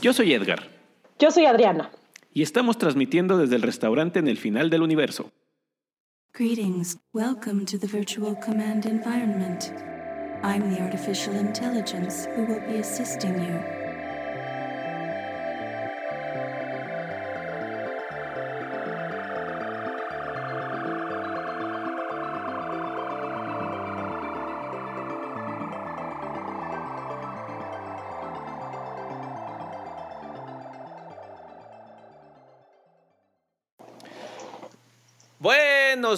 Yo soy Edgar. Yo soy Adriana. Y estamos transmitiendo desde el restaurante en el final del universo. Greetings. Welcome to the virtual command environment. I'm the artificial intelligence who will be assisting you.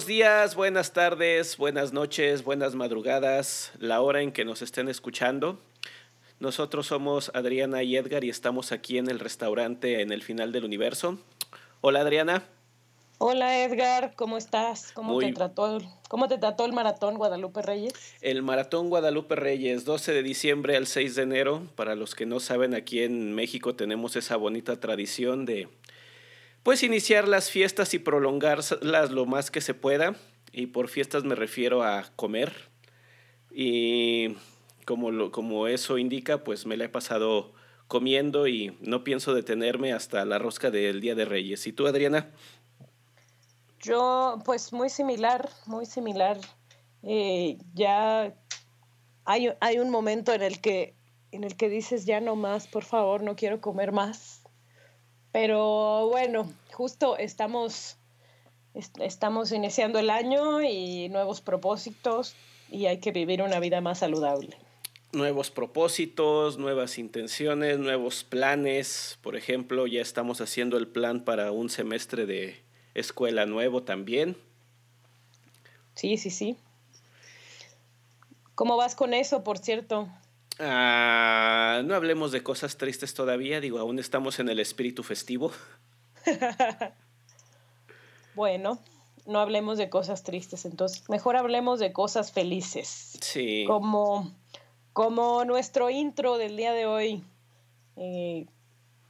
Buenos días, buenas tardes, buenas noches, buenas madrugadas, la hora en que nos estén escuchando. Nosotros somos Adriana y Edgar y estamos aquí en el restaurante en el final del universo. Hola Adriana. Hola Edgar, ¿cómo estás? ¿Cómo, te trató, ¿Cómo te trató el maratón Guadalupe Reyes? El maratón Guadalupe Reyes, 12 de diciembre al 6 de enero. Para los que no saben, aquí en México tenemos esa bonita tradición de pues iniciar las fiestas y prolongarlas lo más que se pueda. Y por fiestas me refiero a comer. Y como, lo, como eso indica, pues me la he pasado comiendo y no pienso detenerme hasta la rosca del Día de Reyes. ¿Y tú, Adriana? Yo, pues muy similar, muy similar. Eh, ya hay, hay un momento en el que en el que dices ya no más, por favor, no quiero comer más pero bueno, justo estamos, estamos iniciando el año y nuevos propósitos y hay que vivir una vida más saludable. Nuevos propósitos, nuevas intenciones, nuevos planes. Por ejemplo, ya estamos haciendo el plan para un semestre de escuela nuevo también. Sí, sí, sí. ¿Cómo vas con eso, por cierto? Ah, no hablemos de cosas tristes todavía, digo, aún estamos en el espíritu festivo. bueno, no hablemos de cosas tristes, entonces mejor hablemos de cosas felices. Sí. Como, como nuestro intro del día de hoy. Eh,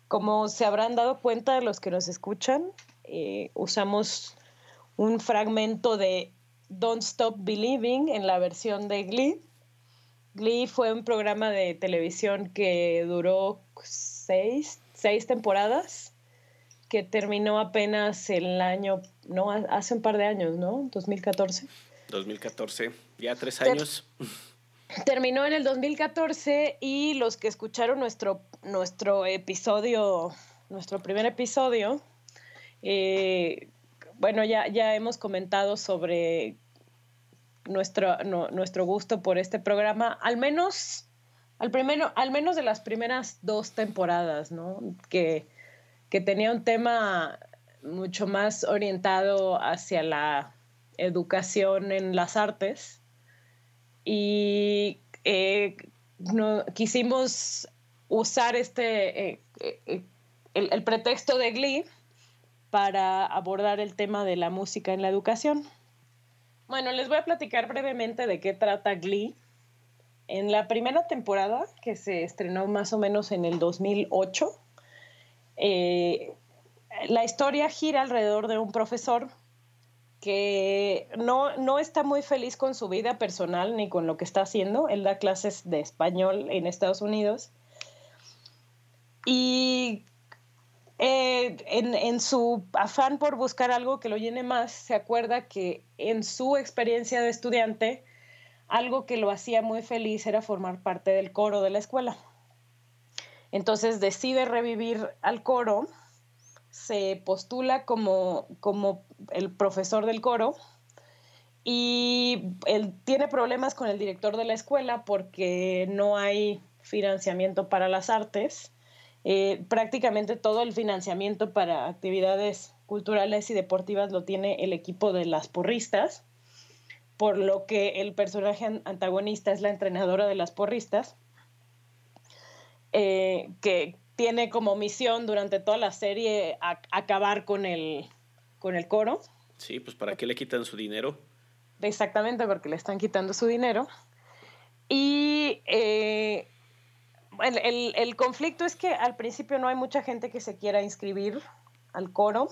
como se habrán dado cuenta los que nos escuchan, eh, usamos un fragmento de Don't Stop Believing en la versión de Glee Glee fue un programa de televisión que duró seis, temporadas, que terminó apenas el año, no, hace un par de años, ¿no? 2014. 2014, ya tres años. terminó en el 2014 y los que escucharon nuestro, nuestro episodio, nuestro primer episodio, eh, bueno, ya, ya hemos comentado sobre nuestro, nuestro gusto por este programa, al menos, al, primero, al menos de las primeras dos temporadas, ¿no? Que, que tenía un tema mucho más orientado hacia la educación en las artes y eh, no, quisimos usar este eh, eh, el, el, pretexto de Glee para abordar el tema de la música en la educación. Bueno, les voy a platicar brevemente de qué trata Glee. En la primera temporada, que se estrenó más o menos en el 2008, eh, la historia gira alrededor de un profesor que no, no está muy feliz con su vida personal ni con lo que está haciendo. Él da clases de español en Estados Unidos. Y eh, en, su afán por buscar algo que lo llene más, se acuerda que en su experiencia de estudiante, algo que lo hacía muy feliz era formar parte del coro de la escuela. Entonces decide revivir al coro, se postula como, como el profesor del coro y él tiene problemas con el director de la escuela porque no hay financiamiento para las artes eh, prácticamente todo el financiamiento para actividades culturales y deportivas lo tiene el equipo de las porristas, por lo que el personaje antagonista es la entrenadora de las porristas, eh, que tiene como misión durante toda la serie acabar con el, con el coro. Sí, pues ¿para qué le quitan su dinero? Exactamente, porque le están quitando su dinero. Y eh, el, conflicto es que al principio no hay mucha gente que se quiera inscribir al coro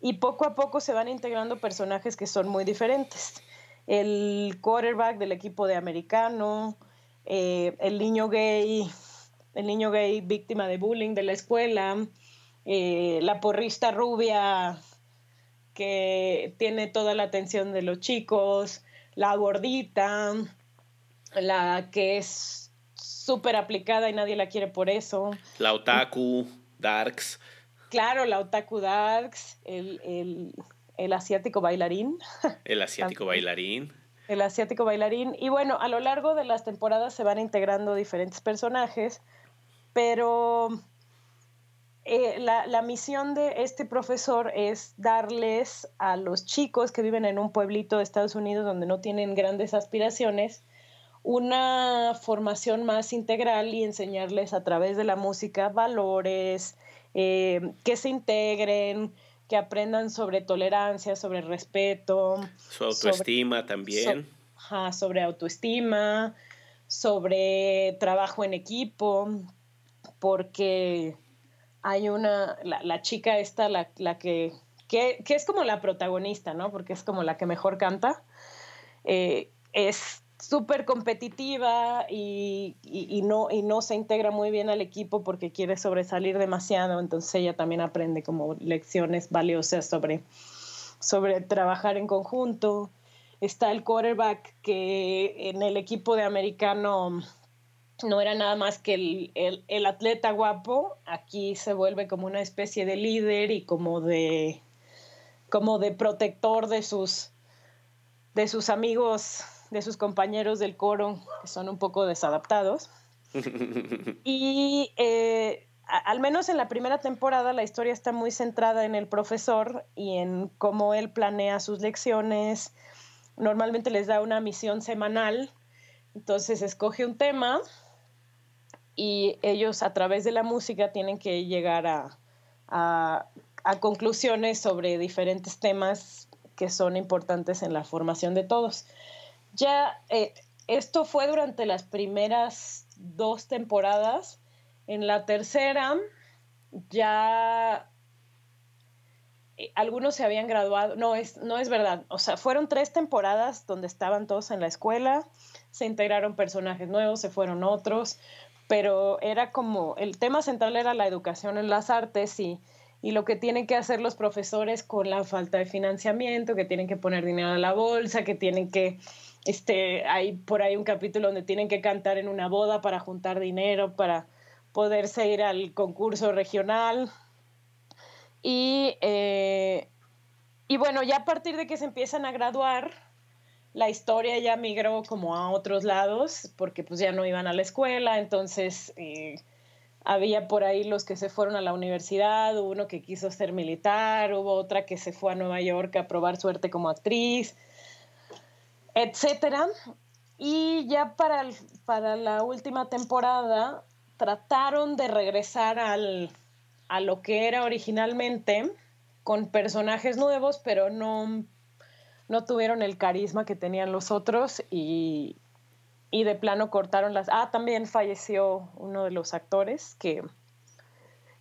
y poco a poco se van integrando personajes que son muy diferentes. El quarterback del equipo de americano, eh, el niño gay el niño gay víctima de bullying de la escuela, eh, la porrista rubia que tiene toda la atención de los chicos, la gordita, la que es súper aplicada y nadie la quiere por eso. La otaku, darks. Claro, la otaku darks, el, asiático bailarín. El asiático bailarín. El asiático bailarín. Y bueno, a lo largo de las temporadas se van integrando diferentes personajes, pero eh, la, la, misión de este profesor es darles a los chicos que viven en un pueblito de Estados Unidos donde no tienen grandes aspiraciones una formación más integral y enseñarles a través de la música valores, eh, que se integren, que aprendan sobre tolerancia, sobre respeto. Su autoestima también. sobre autoestima, sobre trabajo en equipo, porque hay una, la, chica esta, la, que, que, es como la protagonista, ¿no? Porque es como la que mejor canta. Eh, es súper competitiva y, no, y no se integra muy bien al equipo porque quiere sobresalir demasiado, entonces ella también aprende como lecciones valiosas sobre, sobre trabajar en conjunto. Está el quarterback que en el equipo de americano no era nada más que el, el, atleta guapo, aquí se vuelve como una especie de líder y como de, como de protector de sus, de sus amigos, de sus compañeros del coro, que son un poco desadaptados. y eh, al menos en la primera temporada la historia está muy centrada en el profesor y en cómo él planea sus lecciones. Normalmente les da una misión semanal, entonces escoge un tema y ellos a través de la música tienen que llegar a, a, conclusiones sobre diferentes temas que son importantes en la formación de todos. Ya eh, esto fue durante las primeras dos temporadas. En la tercera ya eh, algunos se habían graduado. No es, no es verdad. O sea, fueron tres temporadas donde estaban todos en la escuela, se integraron personajes nuevos, se fueron otros pero era como, el tema central era la educación en las artes y, y lo que tienen que hacer los profesores con la falta de financiamiento, que tienen que poner dinero a la bolsa, que tienen que, este, hay por ahí un capítulo donde tienen que cantar en una boda para juntar dinero, para poderse ir al concurso regional. Y, eh, y bueno, ya a partir de que se empiezan a graduar, la historia ya migró como a otros lados, porque pues ya no iban a la escuela, entonces eh, había por ahí los que se fueron a la universidad, hubo uno que quiso ser militar, hubo otra que se fue a Nueva York a probar suerte como actriz, etcétera. Y ya para, para la última temporada trataron de regresar al, a lo que era originalmente, con personajes nuevos, pero no no tuvieron el carisma que tenían los otros y, de plano cortaron las... Ah, también falleció uno de los actores que,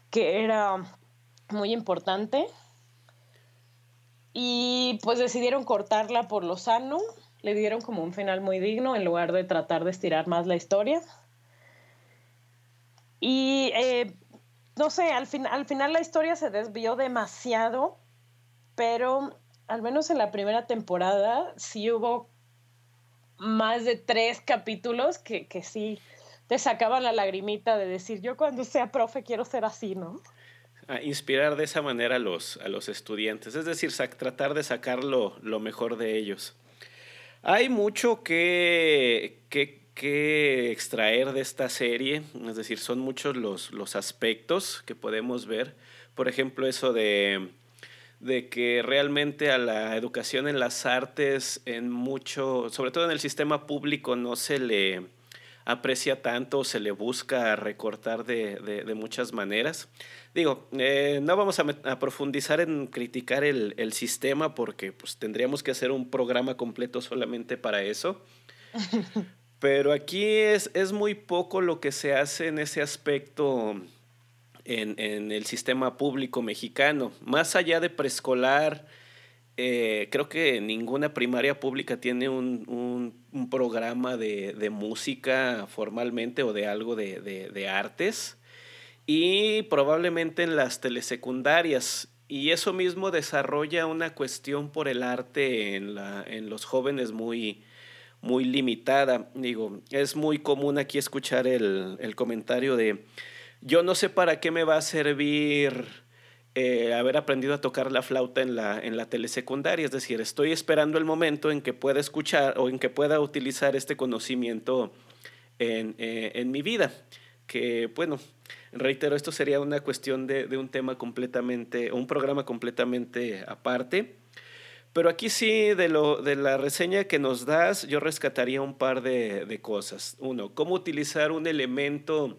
que era muy importante. Y pues decidieron cortarla por lo sano. Le dieron como un final muy digno en lugar de tratar de estirar más la historia. Y eh, no sé, al, fin, al final la historia se desvió demasiado, pero al menos en la primera temporada, sí hubo más de tres capítulos que, que sí te sacaban la lagrimita de decir, yo cuando sea profe quiero ser así, ¿no? A inspirar de esa manera a los, a los estudiantes, es decir, tratar de sacar lo, mejor de ellos. Hay mucho que, que, que, extraer de esta serie, es decir, son muchos los, los aspectos que podemos ver. Por ejemplo, eso de de que realmente a la educación en las artes, en mucho, sobre todo en el sistema público, no se le aprecia tanto, se le busca recortar de, muchas maneras. Digo, eh, no vamos a, profundizar en criticar el, el, sistema porque pues, tendríamos que hacer un programa completo solamente para eso. Pero aquí es, es muy poco lo que se hace en ese aspecto en, el sistema público mexicano. Más allá de preescolar, eh, creo que ninguna primaria pública tiene un, programa de, música formalmente o de algo de, artes. Y probablemente en las telesecundarias. Y eso mismo desarrolla una cuestión por el arte en, la, en los jóvenes muy, muy limitada. Digo, es muy común aquí escuchar el, el comentario de, yo no sé para qué me va a servir eh, haber aprendido a tocar la flauta en la, en la telesecundaria, es decir, estoy esperando el momento en que pueda escuchar o en que pueda utilizar este conocimiento en, eh, en mi vida, que bueno, reitero, esto sería una cuestión de, de un tema completamente, un programa completamente aparte. Pero aquí sí, de, lo, de la reseña que nos das, yo rescataría un par de, de cosas. Uno, cómo utilizar un elemento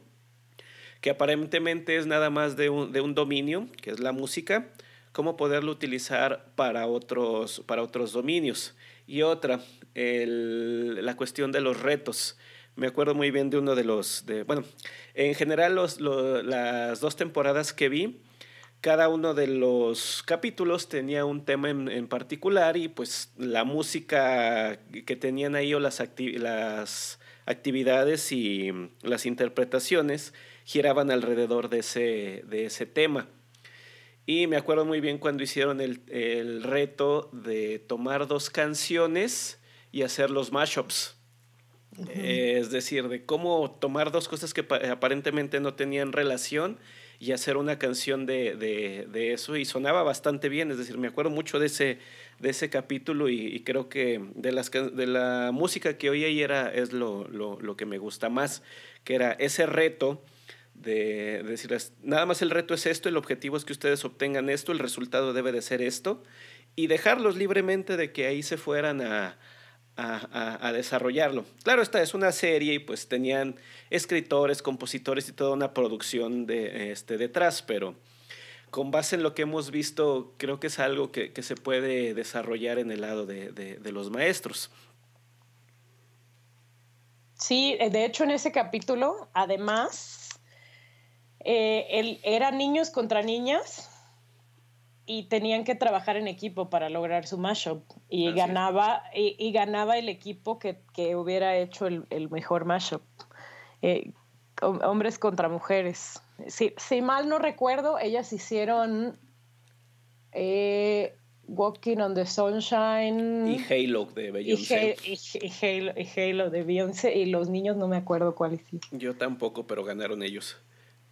que aparentemente es nada más de un, de un dominio, que es la música, cómo poderlo utilizar para otros, para otros dominios. Y otra, el, la cuestión de los retos. Me acuerdo muy bien de uno de los, de, bueno, en general los, las dos temporadas que vi, cada uno de los capítulos tenía un tema en, en particular y pues la música que tenían ahí o las, las actividades y las interpretaciones giraban alrededor de ese, de ese tema. Y me acuerdo muy bien cuando hicieron el, reto de tomar dos canciones y hacer los mashups. es decir, de cómo tomar dos cosas que aparentemente no tenían relación y hacer una canción de, eso. Y sonaba bastante bien, es decir, me acuerdo mucho de ese, de ese capítulo y, creo que de, las, de la música que oí ahí era, es lo, lo, lo que me gusta más, que era ese reto de, decirles, nada más el reto es esto, el objetivo es que ustedes obtengan esto, el resultado debe de ser esto, y dejarlos libremente de que ahí se fueran a, a, desarrollarlo. Claro, esta es una serie y pues tenían escritores, compositores y toda una producción de, este, detrás, pero con base en lo que hemos visto, creo que es algo que, que se puede desarrollar en el lado de, de, de los maestros. Sí, de hecho en ese capítulo, además, eh, eran niños contra niñas y tenían que trabajar en equipo para lograr su mashup. Y ganaba y, ganaba el equipo que, hubiera hecho el, mejor mashup. Eh, hombres contra mujeres. Si, si, mal no recuerdo ellas hicieron eh, Walking on the Sunshine y Halo de Beyoncé. Y, Halo, y Halo de Beyoncé y los niños no me acuerdo cuál hicieron. Yo tampoco pero ganaron ellos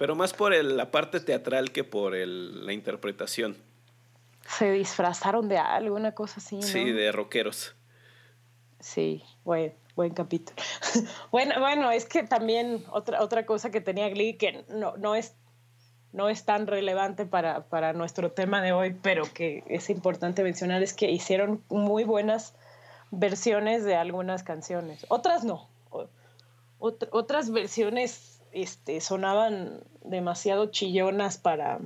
pero más por la parte teatral que por la interpretación. Se disfrazaron de algo, una cosa así. ¿no? Sí, de rockeros. Sí, buen, buen capítulo. bueno, bueno, es que también otra, otra cosa que tenía Glee que no, no, es, no es tan relevante para, para nuestro tema de hoy, pero que es importante mencionar es que hicieron muy buenas versiones de algunas canciones. Otras no. otras versiones este, sonaban demasiado chillonas para,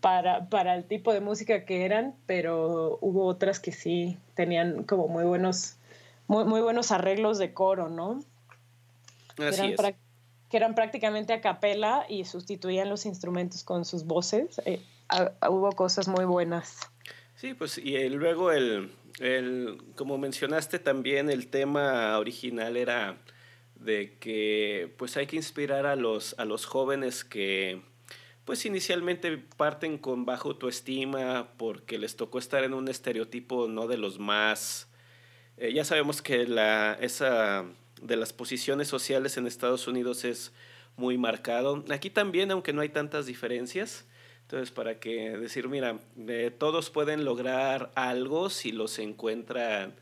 para, para el tipo de música que eran, pero hubo otras que sí tenían como muy buenos, muy, muy buenos arreglos de coro, ¿no? Así eran es. que eran prácticamente a capela y sustituían los instrumentos con sus voces. Eh, hubo cosas muy buenas. Sí, pues y luego el, el, como mencionaste también, el tema original era de que pues hay que inspirar a los, a los jóvenes que pues inicialmente parten con baja autoestima porque les tocó estar en un estereotipo no de los más... Eh, ya sabemos que la, esa de las posiciones sociales en Estados Unidos es muy marcado. Aquí también, aunque no hay tantas diferencias. Entonces, para que decir, mira, eh, todos pueden lograr algo si los encuentran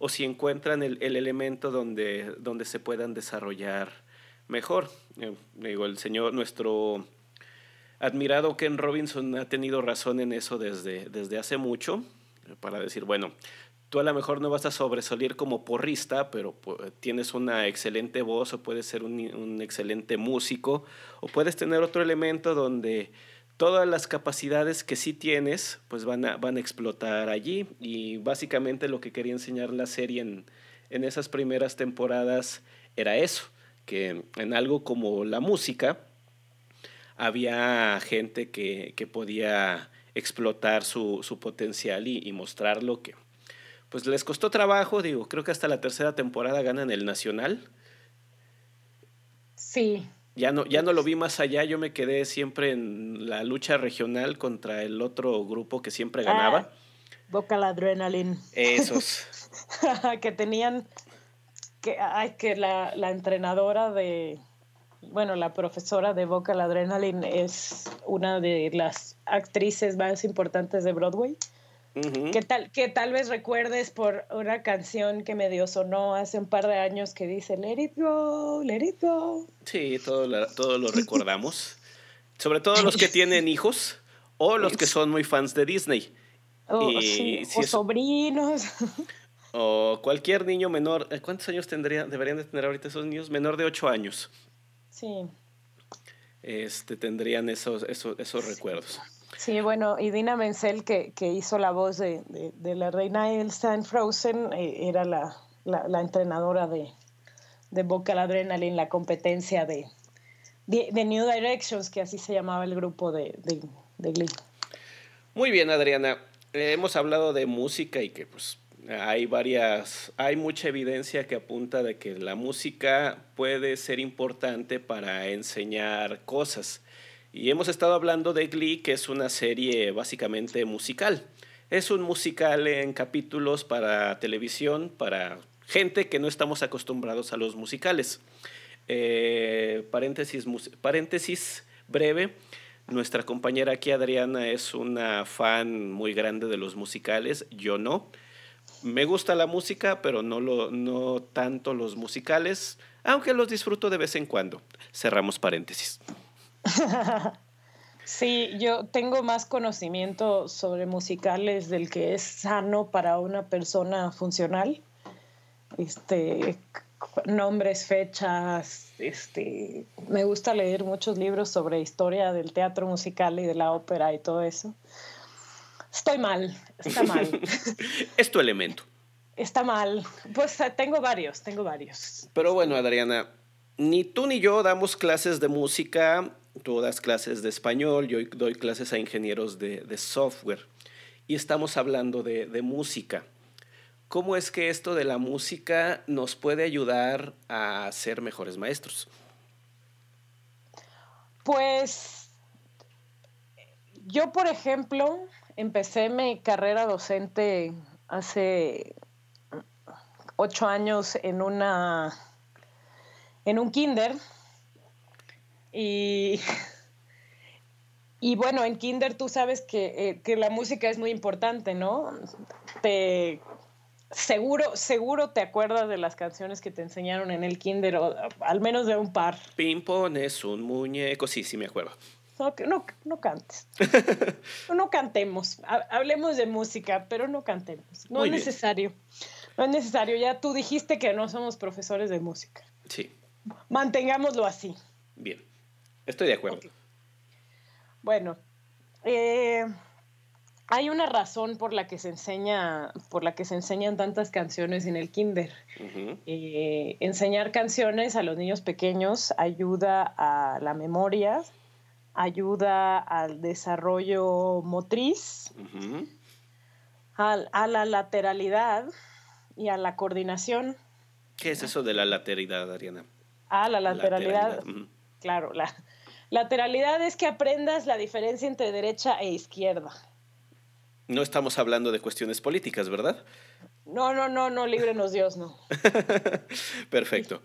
o si encuentran el, el elemento donde, donde se puedan desarrollar mejor. Eh, digo, el señor, nuestro admirado Ken Robinson ha tenido razón en eso desde, desde hace mucho, para decir, bueno, tú a lo mejor no vas a sobresalir como porrista, pero tienes una excelente voz o puedes ser un, un excelente músico, o puedes tener otro elemento donde todas las capacidades que sí tienes, pues van a, van a explotar allí. Y básicamente lo que quería enseñar la serie en, en esas primeras temporadas era eso, que en algo como la música había gente que, que podía explotar su, su potencial y, y mostrar lo que, pues les costó trabajo, digo, creo que hasta la tercera temporada ganan el Nacional. Sí. Ya no, ya no lo vi más allá, yo me quedé siempre en la lucha regional contra el otro grupo que siempre ganaba. Ah, Vocal Adrenaline. Esos. que tenían, que, ay, que la, la entrenadora de, bueno, la profesora de Vocal Adrenaline es una de las actrices más importantes de Broadway. ¿Qué tal, que tal vez recuerdes por una canción que medio sonó hace un par de años que dice Let it go, let it go. Sí, todo, lo recordamos. Sobre todo los que tienen hijos o los que son muy fans de Disney. o sobrinos. O cualquier niño menor. Eh, ¿Cuántos años tendría, deberían de tener ahorita esos niños? Menor de 8 años. Sí. Este, tendrían esos, esos, esos recuerdos. Sí, bueno, y Dina Menzel, que, que hizo la voz de, de, la reina Elsa en Frozen, eh, era la, la, entrenadora de, de Vocal Adrenaline, la competencia de, de, New Directions, que así se llamaba el grupo de, de Glee. Muy bien, Adriana. Eh, hemos hablado de música y que pues hay varias, hay mucha evidencia que apunta de que la música puede ser importante para enseñar cosas. Y hemos estado hablando de Glee, que es una serie básicamente musical. Es un musical en capítulos para televisión, para gente que no estamos acostumbrados a los musicales. Eh, paréntesis, paréntesis breve. Nuestra compañera aquí, Adriana, es una fan muy grande de los musicales. Yo no. Me gusta la música, pero no, lo, no tanto los musicales, aunque los disfruto de vez en cuando. Cerramos paréntesis. Sí, yo tengo más conocimiento sobre musicales del que es sano para una persona funcional. Este, nombres, fechas, este, me gusta leer muchos libros sobre historia del teatro musical y de la ópera y todo eso. Estoy mal, está mal. es tu elemento. Está mal. Pues tengo varios, tengo varios. Pero bueno, Adriana, ni tú ni yo damos clases de música tú das clases de español, yo doy clases a ingenieros de, software y estamos hablando de, música. ¿Cómo es que esto de la música nos puede ayudar a ser mejores maestros? Pues yo, por ejemplo, empecé mi carrera docente hace ocho años en una en un kinder y, y bueno, en Kinder tú sabes que, eh, la música es muy importante, ¿no? Te, seguro, seguro te acuerdas de las canciones que te enseñaron en el Kinder, o, al menos de un par. Pimpón es un muñeco, sí, sí me acuerdo. No, no, no cantes. no cantemos. Hablemos de música, pero no cantemos. No es necesario. No es necesario. Ya tú dijiste que no somos profesores de música. Sí. Mantengámoslo así. Bien. Estoy de acuerdo. Bueno, eh, hay una razón por la que se enseña, por la que se enseñan tantas canciones en el kinder. Eh, enseñar canciones a los niños pequeños ayuda a la memoria, ayuda al desarrollo motriz, a, la lateralidad y a la coordinación. ¿Qué es eso de la lateralidad, Ariana? Ah, la lateralidad. Claro, la, Lateralidad es que aprendas la diferencia entre derecha e izquierda. No estamos hablando de cuestiones políticas, ¿verdad? No, no, no, no, líbrenos Dios, no. Perfecto.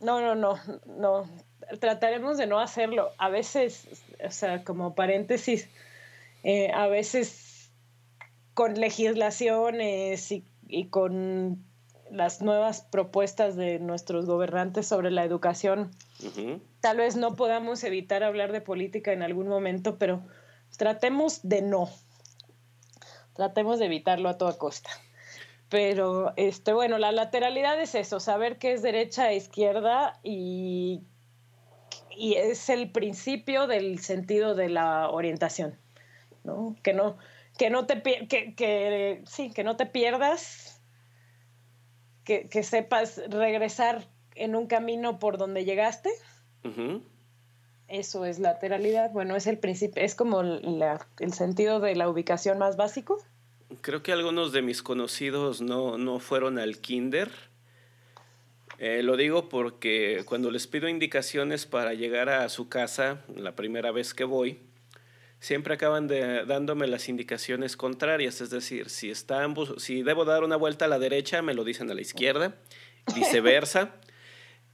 No, no, no, no. Trataremos de no hacerlo. A veces, o sea, como paréntesis, eh, a veces con legislaciones y, y con las nuevas propuestas de nuestros gobernantes sobre la educación, tal vez no podamos evitar hablar de política en algún momento, pero tratemos de no. Tratemos de evitarlo a toda costa. Pero, este, bueno, la lateralidad es eso, saber qué es derecha e izquierda y, y es el principio del sentido de la orientación, ¿no? Que no, que no te, que, que, sí, que no te pierdas que, sepas regresar en un camino por donde llegaste Eso es lateralidad. Bueno, es el principio, es como el sentido de la ubicación más básico. Creo que algunos de mis conocidos no, no fueron al kinder. Eh, lo digo porque cuando les pido indicaciones para llegar a su casa, la primera vez que voy, siempre acaban de, dándome las indicaciones contrarias. Es decir, si, están, si debo dar una vuelta a la derecha, me lo dicen a la izquierda, viceversa.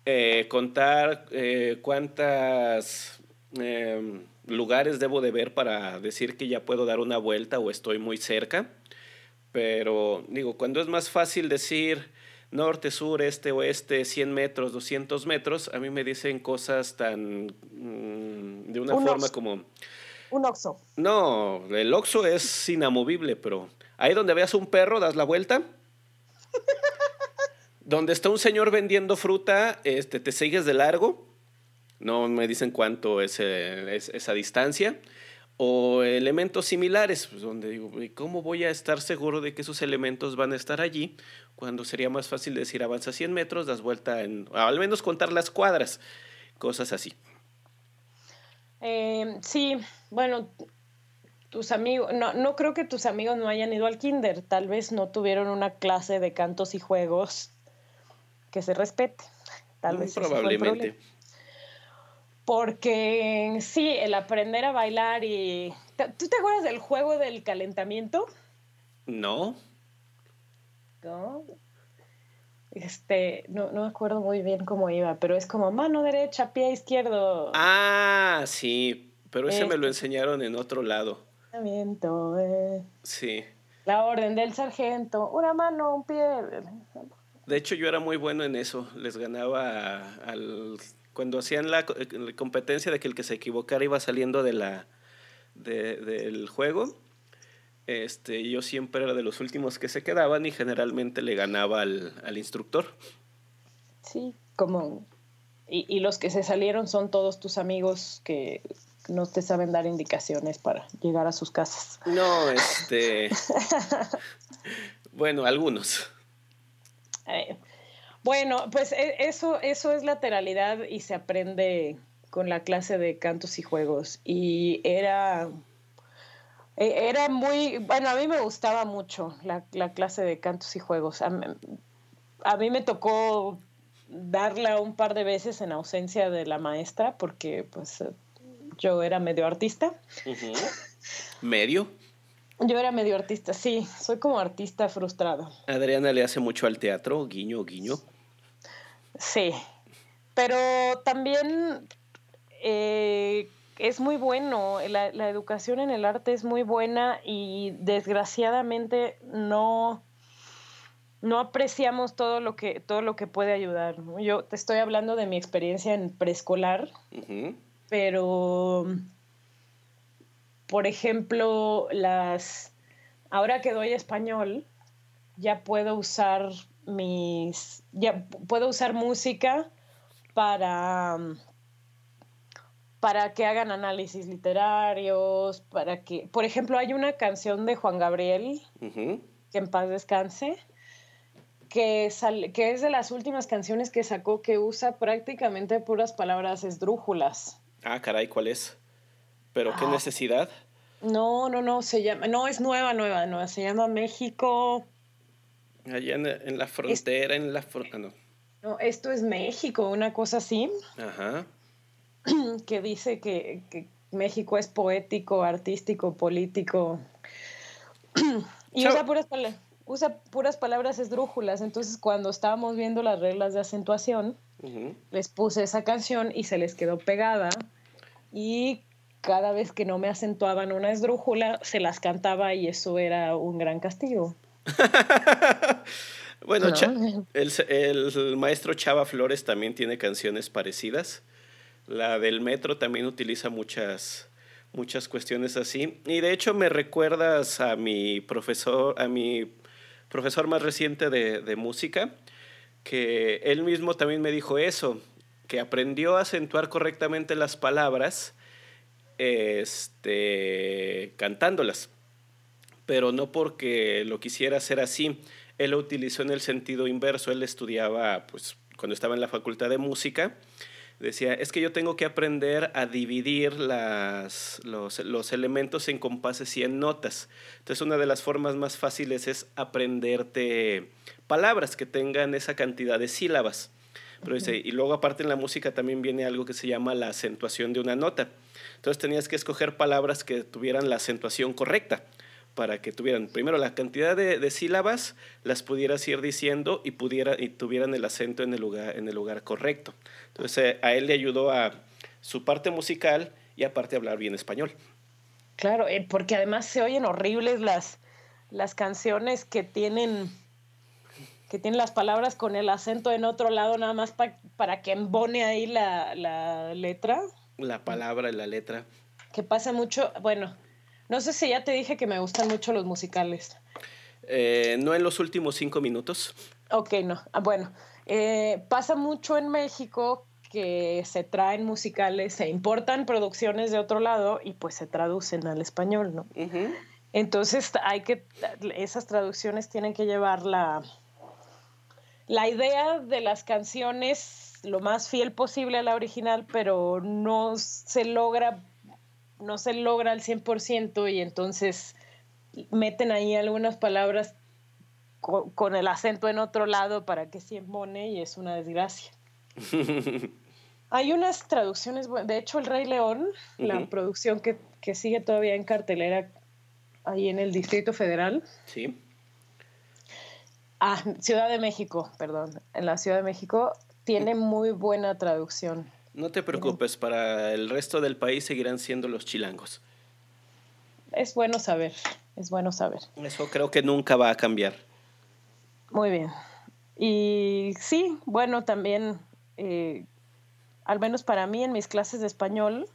Eh, contar eh, cuántas em, lugares debo de ver para decir que ya puedo dar una vuelta o estoy muy cerca. Pero digo, cuando es más fácil decir norte, sur, este, oeste, 100 metros, 200 metros, a mí me dicen cosas tan... Mm, de una forma como... Un oxo. No, el oxo es inamovible, pero ahí donde veas un perro, das la vuelta. donde está un señor vendiendo fruta, este, te sigues de largo. No me dicen cuánto es, es esa distancia o elementos similares, pues, donde digo, ¿cómo voy a estar seguro de que esos elementos van a estar allí? Cuando sería más fácil decir, avanza 100 metros, das vuelta en, al menos contar las cuadras, cosas así. Eh, sí, bueno, tus amigos, no, no creo que tus amigos no hayan ido al kinder, tal vez no tuvieron una clase de cantos y juegos que se respete, tal vez. Probablemente. Porque sí, el aprender a bailar y... ¿Tú te acuerdas del juego del calentamiento? No. No. Este, no, no me acuerdo muy bien cómo iba, pero es como mano derecha, pie izquierdo. Ah, sí, pero ese me lo este. enseñaron en otro lado. Eh. Sí. La orden del sargento, una mano, un pie. De hecho, yo era muy bueno en eso. Les ganaba al cuando hacían la, competencia de que el que se equivocara iba saliendo de la, del juego, este, yo siempre era de los últimos que se quedaban y generalmente le ganaba al, instructor. Sí, como... Y, y, los que se salieron son todos tus amigos que no te saben dar indicaciones para llegar a sus casas. No, este... bueno, algunos. Eh, bueno, pues e, eso, eso es lateralidad y se aprende con la clase de cantos y juegos. Y era, e, era muy, bueno, a mí me gustaba mucho la, clase de cantos y juegos. A, mí me tocó darla un par de veces en ausencia de la maestra porque pues yo era medio artista. ¿Medio? Yo era medio artista, sí, soy como artista frustrado. Adriana le hace mucho al teatro, guiño, guiño. Sí, pero también eh, es muy bueno, la, educación en el arte es muy buena y desgraciadamente no, no apreciamos todo lo que, todo lo que puede ayudar. Yo te estoy hablando de mi experiencia en preescolar, pero por ejemplo, las ahora que doy español, ya puedo usar mis ya puedo usar música para para que hagan análisis literarios, para que, por ejemplo, hay una canción de Juan Gabriel, que en paz descanse, que, que es de las últimas canciones que sacó que usa prácticamente puras palabras esdrújulas. Ah, caray, ¿cuál es? ¿Pero qué ah. necesidad? No, no, no, se llama, no, es nueva, nueva, nueva, se llama México. Allá en, la frontera, en la frontera, no. No, esto es México, una cosa así. Ajá. Que dice que, que México es poético, artístico, político. y usa puras, usa puras palabras esdrújulas. Entonces, cuando estábamos viendo las reglas de acentuación, les puse esa canción y se les quedó pegada. Y cada vez que no me acentuaban una esdrújula, se las cantaba y eso era un gran castigo. bueno, el, maestro Chava Flores también tiene canciones parecidas. La del metro también utiliza muchas, muchas cuestiones así. Y de hecho me recuerdas a mi profesor, a mi profesor más reciente de, de música, que él mismo también me dijo eso, que aprendió a acentuar correctamente las palabras este, cantándolas, pero no porque lo quisiera hacer así. Él lo utilizó en el sentido inverso. Él estudiaba, pues, cuando estaba en la facultad de música, decía, es que yo tengo que aprender a dividir las, los, los, elementos en compases y en notas. Entonces una de las formas más fáciles es aprenderte palabras que tengan esa cantidad de sílabas. Pero dice, y luego aparte en la música también viene algo que se llama la acentuación de una nota. Entonces tenías que escoger palabras que tuvieran la acentuación correcta para que tuvieran primero la cantidad de, sílabas, las pudieras ir diciendo y, pudiera, y tuvieran el acento en el lugar, en el lugar correcto. Entonces eh, a él le ayudó a su parte musical y aparte hablar bien español. Claro, eh, porque además se oyen horribles las, las canciones que tienen que tienen las palabras con el acento en otro lado nada más para que embone ahí la, la letra. La palabra y la letra. Que pasa mucho, bueno, no sé si ya te dije que me gustan mucho los musicales. Eh, no en los últimos cinco minutos. Ok, no. Ah, bueno, eh, pasa mucho en México que se traen musicales, se importan producciones de otro lado y pues se traducen al español, ¿no? Entonces hay que, esas traducciones tienen que llevar la, la idea de las canciones lo más fiel posible a la original, pero no se logra no se logra al 100% y entonces meten ahí algunas palabras con, el acento en otro lado para que se embone y es una desgracia. Hay unas traducciones, de hecho El Rey León, la producción que, que, sigue todavía en cartelera ahí en el Distrito Federal. Sí. Ah, Ciudad de México, perdón. En la Ciudad de México tiene muy buena traducción. No te preocupes, para el resto del país seguirán siendo los chilangos. Es bueno saber, es bueno saber. Eso creo que nunca va a cambiar. Muy bien. Y sí, bueno, también, eh, al menos para mí en mis clases de español,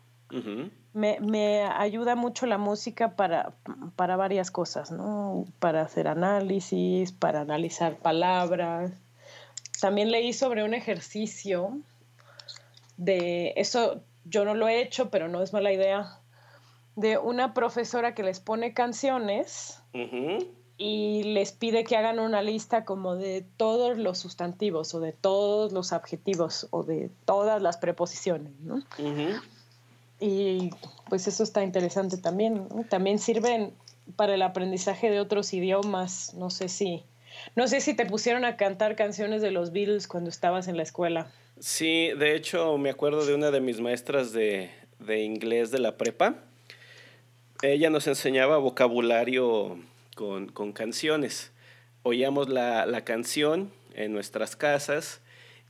me, me, ayuda mucho la música para, para varias cosas, ¿no? Para hacer análisis, para analizar palabras. También leí sobre un ejercicio de eso yo no lo he hecho, pero no es mala idea, de una profesora que les pone canciones y les pide que hagan una lista como de todos los sustantivos o de todos los adjetivos o de todas las preposiciones, ¿no? Y pues eso está interesante también. También sirven para el aprendizaje de otros idiomas. No sé si, no sé si te pusieron a cantar canciones de los Beatles cuando estabas en la escuela. Sí, de hecho me acuerdo de una de mis maestras de, inglés de la prepa. Ella nos enseñaba vocabulario con, canciones. Oíamos la, canción en nuestras casas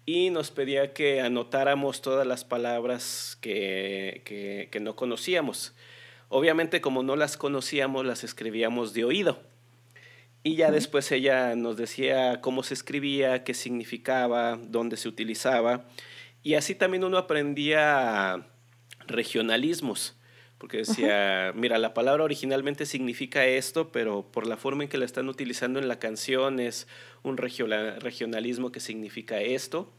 y nos pedía que anotáramos todas las palabras que, que no conocíamos. Obviamente como no las conocíamos, las escribíamos de oído. Y ya después ella nos decía cómo se escribía, qué significaba, dónde se utilizaba. Y así también uno aprendía regionalismos, porque decía, mira, la palabra originalmente significa esto, pero por la forma en que la están utilizando en la canción es un regionalismo que significa esto.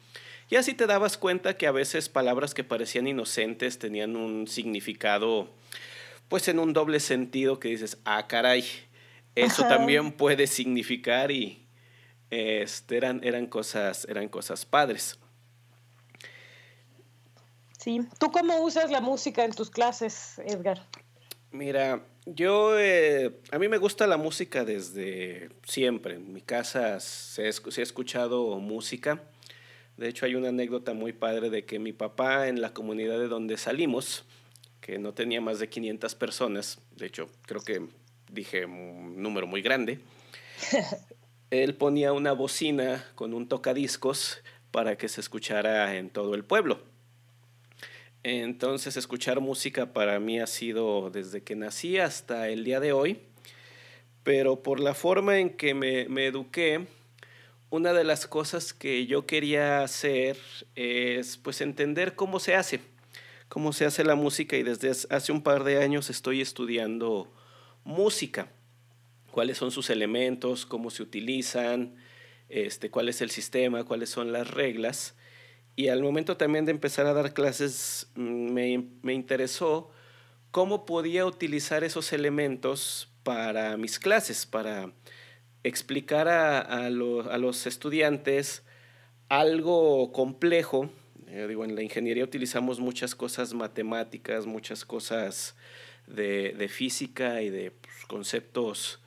Y así te dabas cuenta que a veces palabras que parecían inocentes tenían un significado, pues en un doble sentido que dices, ah, caray, eso también puede significar y este, eran, eran, cosas, eran cosas padres. Sí. ¿Tú cómo usas la música en tus clases, Edgar? Mira, yo, eh, a mí me gusta la música desde siempre. En mi casa se, se ha escuchado música. De hecho, hay una anécdota muy padre de que mi papá en la comunidad de donde salimos, que no tenía más de 500 personas, de hecho, creo que dije un número muy grande, él ponía una bocina con un tocadiscos para que se escuchara en todo el pueblo. Entonces escuchar música para mí ha sido desde que nací hasta el día de hoy, pero por la forma en que me, me eduqué, una de las cosas que yo quería hacer es pues entender cómo se hace, cómo se hace la música y desde hace un par de años estoy estudiando música, cuáles son sus elementos, cómo se utilizan, este, cuál es el sistema, cuáles son las reglas. Y al momento también de empezar a dar clases, mm, me, interesó cómo podía utilizar esos elementos para mis clases, para explicar a, los estudiantes algo complejo. Eh, digo, en la ingeniería utilizamos muchas cosas matemáticas, muchas cosas de, física y de pues, conceptos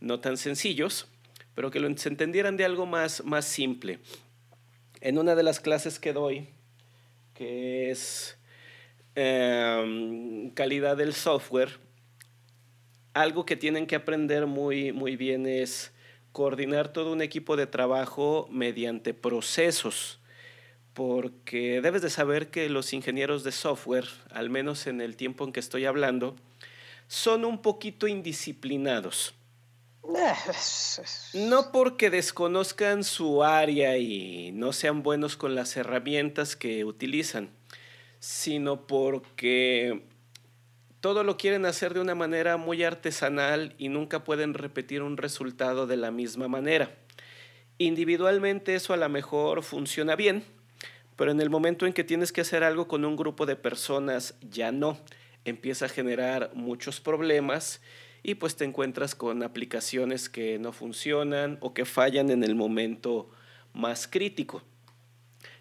no tan sencillos, pero que lo, entendieran de algo más, más simple. En una de las clases que doy, que es em, calidad del software, algo que tienen que aprender muy, muy bien es coordinar todo un equipo de trabajo mediante procesos, porque debes de saber que los ingenieros de software, al menos en el tiempo en que estoy hablando, son un poquito indisciplinados. No porque desconozcan su área y no sean buenos con las herramientas que utilizan, sino porque todo lo quieren hacer de una manera muy artesanal y nunca pueden repetir un resultado de la misma manera. Individualmente eso a lo mejor funciona bien, pero en el momento en que tienes que hacer algo con un grupo de personas ya no. Empieza a generar muchos problemas y pues te encuentras con aplicaciones que no funcionan o que fallan en el momento más crítico.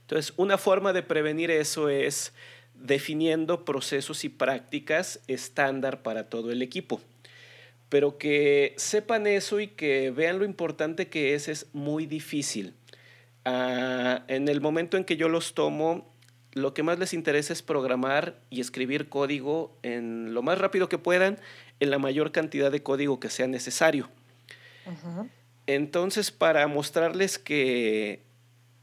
Entonces, una forma de prevenir eso es definiendo procesos y prácticas estándar para todo el equipo. Pero que sepan eso y que vean lo importante que es, es muy difícil. Ah, en el momento en que yo los tomo, lo que más les interesa es programar y escribir código en lo más rápido que puedan, en la mayor cantidad de código que sea necesario. Entonces, para mostrarles que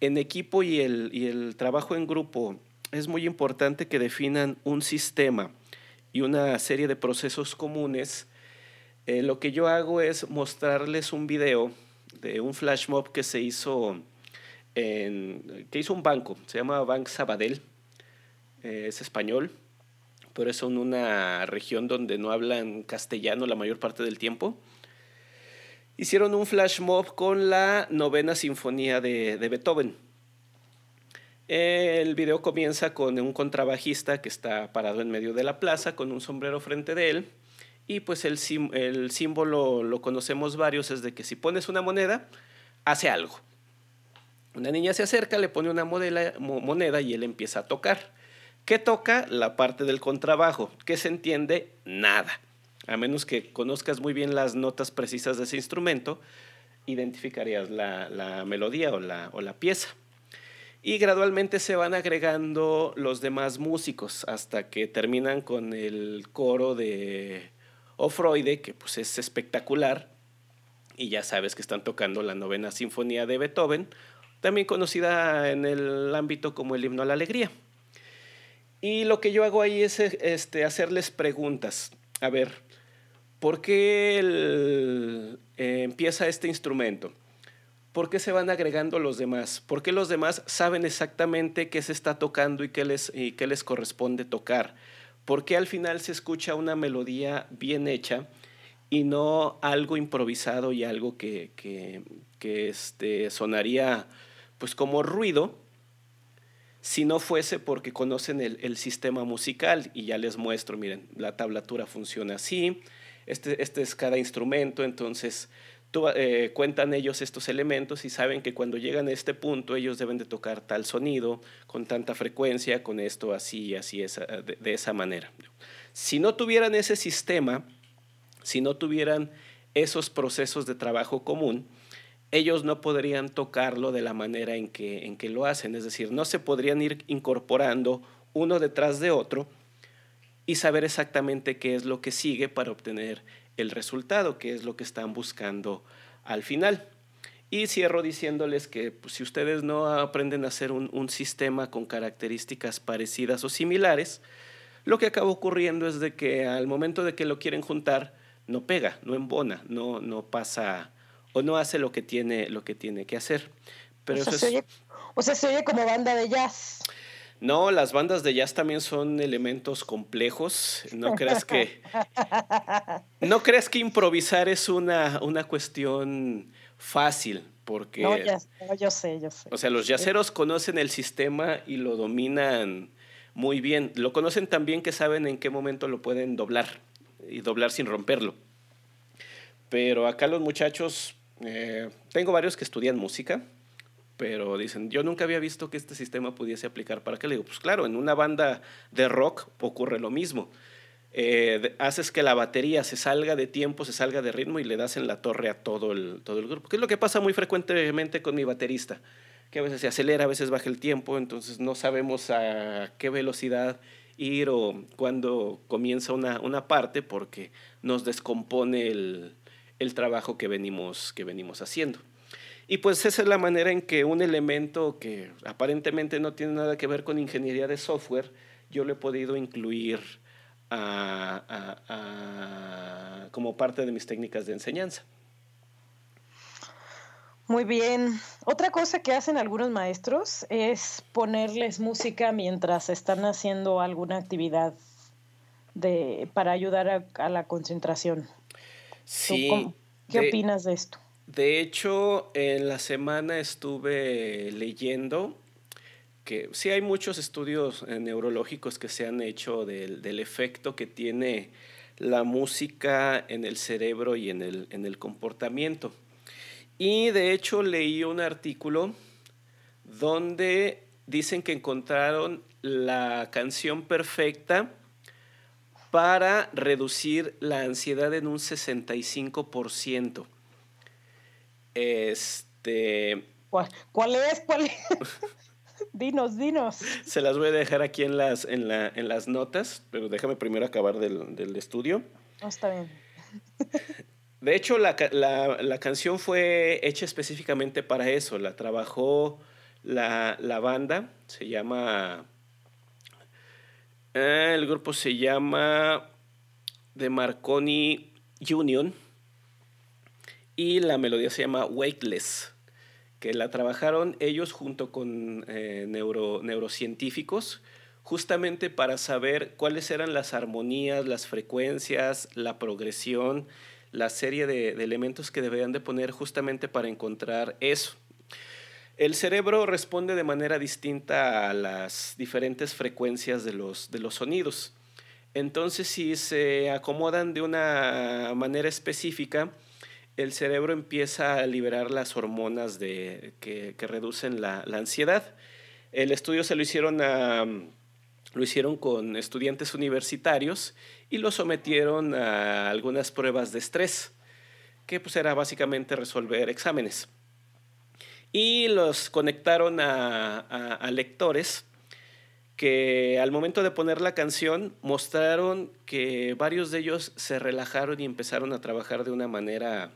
en equipo y el, y el trabajo en grupo es muy importante que definan un sistema y una serie de procesos comunes. Eh, lo que yo hago es mostrarles un video de un flash mob que se hizo que hizo un banco, se llama Bank Sabadell, eh, es español, pero es en una región donde no hablan castellano la mayor parte del tiempo. Hicieron un flash mob con la novena sinfonía de Beethoven el video comienza con un contrabajista que está parado en medio de la plaza con un sombrero frente de él. Y pues el, el símbolo lo conocemos varios, es de que si pones una moneda, hace algo. Una niña se acerca, le pone una moneda y él empieza a tocar. ¿Qué toca? La parte del contrabajo. ¿Qué se entiende? Nada. A menos que conozcas muy bien las notas precisas de ese instrumento, identificarías la, melodía o la, o la pieza y gradualmente se van agregando los demás músicos hasta que terminan con el coro de Ofroide, que pues es espectacular, y ya sabes que están tocando la novena sinfonía de Beethoven, también conocida en el ámbito como el himno a la alegría. Y lo que yo hago ahí es este, hacerles preguntas. A ver, ¿por qué eh, empieza este instrumento? ¿por qué se van agregando los demás? ¿Por qué los demás saben exactamente qué se está tocando y qué les, qué les corresponde tocar? ¿Por qué al final se escucha una melodía bien hecha y no algo improvisado y algo que, que, que este, sonaría pues como ruido? si no fuese porque conocen el, sistema musical y ya les muestro, miren, la tablatura funciona así, este, este es cada instrumento, entonces eh, cuentan ellos estos elementos y saben que cuando llegan a este punto ellos deben de tocar tal sonido con tanta frecuencia, con esto así, así, esa, de, de esa manera. Si no tuvieran ese sistema, si no tuvieran esos procesos de trabajo común, ellos no podrían tocarlo de la manera en que, en que lo hacen, es decir, no se podrían ir incorporando uno detrás de otro y saber exactamente qué es lo que sigue para obtener el resultado, que es lo que están buscando al final. Y cierro diciéndoles que pues, si ustedes no aprenden a hacer un, sistema con características parecidas o similares, lo que acaba ocurriendo es de que al momento de que lo quieren juntar, no pega, no embona, no, no pasa o no hace lo que tiene, lo que, tiene que hacer. Pero o, sea, o sea, se oye como banda de jazz. No, las bandas de jazz también son elementos complejos. No creas que. no creas que improvisar es una, una cuestión fácil. Porque. No, ya, yo sé, yo sé. O sea, los yaceros conocen el sistema y lo dominan muy bien. Lo conocen tan bien que saben en qué momento lo pueden doblar y doblar sin romperlo. Pero acá los muchachos, eh, tengo varios que estudian música pero dicen, yo nunca había visto que este sistema pudiese aplicar para qué. Le digo, pues claro, en una banda de rock ocurre lo mismo. Eh, haces que la batería se salga de tiempo, se salga de ritmo y le das en la torre a todo el, todo el grupo. Que es lo que pasa muy frecuentemente con mi baterista, que a veces se acelera, a veces baja el tiempo, entonces no sabemos a qué velocidad ir o cuándo comienza una, una parte porque nos descompone el, el trabajo que venimos, que venimos haciendo. Y pues esa es la manera en que un elemento que aparentemente no tiene nada que ver con ingeniería de software, yo lo he podido incluir como parte de mis técnicas de enseñanza. Muy bien. Otra cosa que hacen algunos maestros es ponerles música mientras están haciendo alguna actividad de, para ayudar a, la concentración. Sí. ¿Qué opinas de esto? De hecho, en la semana estuve leyendo que sí hay muchos estudios neurológicos que se han hecho del, efecto que tiene la música en el cerebro y en el, en el comportamiento. Y de hecho leí un artículo donde dicen que encontraron la canción perfecta para reducir la ansiedad en un 65%. Este. ¿Cuál, es? ¿Cuál es? dinos, dinos. Se las voy a dejar aquí en las, en la, en las notas, pero déjame primero acabar del, del estudio. Oh, está bien. De hecho, la, la, la, canción fue hecha específicamente para eso. La trabajó la, la banda. Se llama. Eh, el grupo se llama The Marconi Union y la melodía se llama Weightless, que la trabajaron ellos junto con eh, neuro, neurocientíficos justamente para saber cuáles eran las armonías, las frecuencias, la progresión, la serie de, elementos que deberían de poner justamente para encontrar eso. El cerebro responde de manera distinta a las diferentes frecuencias de los, de los sonidos. Entonces, si se acomodan de una manera específica, el cerebro empieza a liberar las hormonas de, que, reducen la, ansiedad. El estudio se lo hicieron, lo hicieron con estudiantes universitarios y lo sometieron a algunas pruebas de estrés, que pues era básicamente resolver exámenes. Y los conectaron a lectores que al momento de poner la canción mostraron que varios de ellos se relajaron y empezaron a trabajar de una manera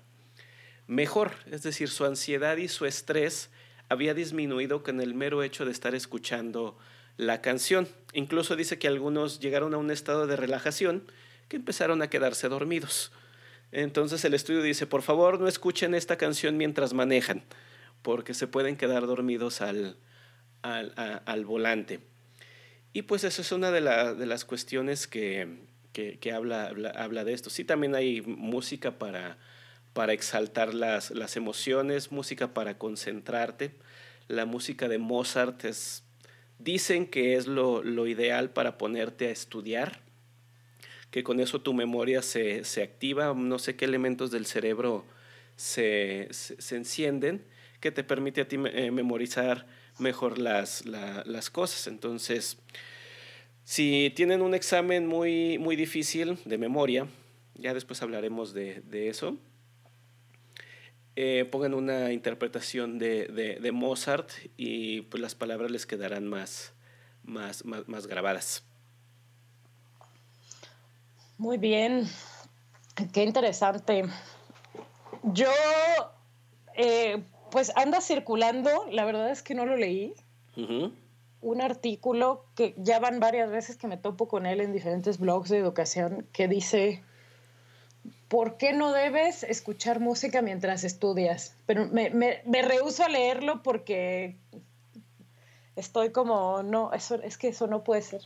mejor, es decir, su ansiedad y su estrés había disminuido con el mero hecho de estar escuchando la canción. Incluso dice que algunos llegaron a un estado de relajación que empezaron a quedarse dormidos. Entonces el estudio dice, por favor no escuchen esta canción mientras manejan, porque se pueden quedar dormidos al, al, volante. Y pues eso es una de, de las cuestiones que, que, habla, habla, de esto. Sí, también hay música para para exaltar las, las emociones, música para concentrarte. La música de Mozart es, dicen que es lo, lo ideal para ponerte a estudiar, que con eso tu memoria se, se activa, no sé qué elementos del cerebro se, se, encienden, que te permite a ti eh, memorizar mejor las, las cosas. Entonces, si tienen un examen muy, muy difícil de memoria, ya después hablaremos de, de eso, eh, pongan una interpretación de, de, Mozart y pues las palabras les quedarán más, más, más, grabadas. Muy bien, qué interesante. Yo, eh, pues anda circulando, la verdad es que no lo leí, un artículo que ya van varias veces que me topo con él en diferentes blogs de educación que dice ¿por qué no debes escuchar música mientras estudias? Pero me, me, a leerlo porque estoy como, no, eso, es que eso no puede ser.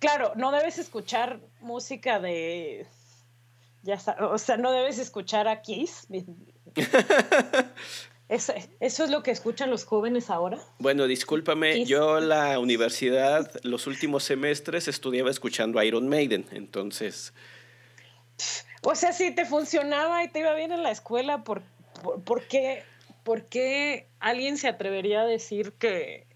Claro, no debes escuchar música de, ya o sea, no debes escuchar a Kiss. ¿Eso, ¿Eso, es lo que escuchan los jóvenes ahora? Bueno, discúlpame, yo la universidad, los últimos semestres estudiaba escuchando Iron Maiden, entonces... O sea, si te funcionaba y te iba bien en la escuela, ¿por, por, qué, ¿por qué alguien se atrevería a decir que,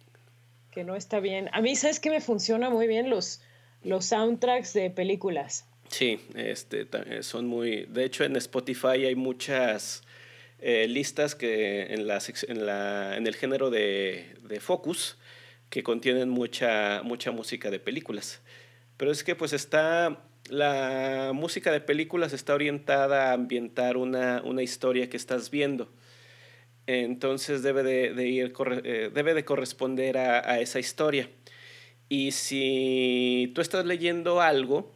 que no está bien? A mí, ¿sabes qué me funciona muy bien? Los, los soundtracks de películas. Sí, este, eh, son muy... De hecho, en Spotify hay muchas eh, listas que en, la, en, la, en el género de, de, Focus que contienen mucha, mucha música de películas. Pero es que pues está... La música de películas está orientada a ambientar una, una historia que estás viendo. Entonces debe de, ir, eh, debe de corresponder a, a esa historia. Y si tú estás leyendo algo,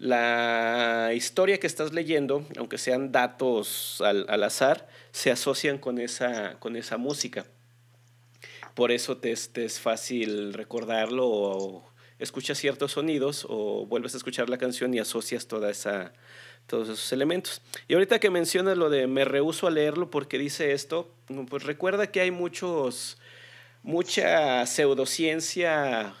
la historia que estás leyendo, aunque sean datos al, azar, se asocian con esa, con esa música. Por eso te, es fácil recordarlo o escuchas ciertos sonidos o vuelves a escuchar la canción y asocias toda esa, todos esos elementos. Y ahorita que mencionas lo de me rehuso a leerlo porque dice esto, pues recuerda que hay muchos, mucha pseudociencia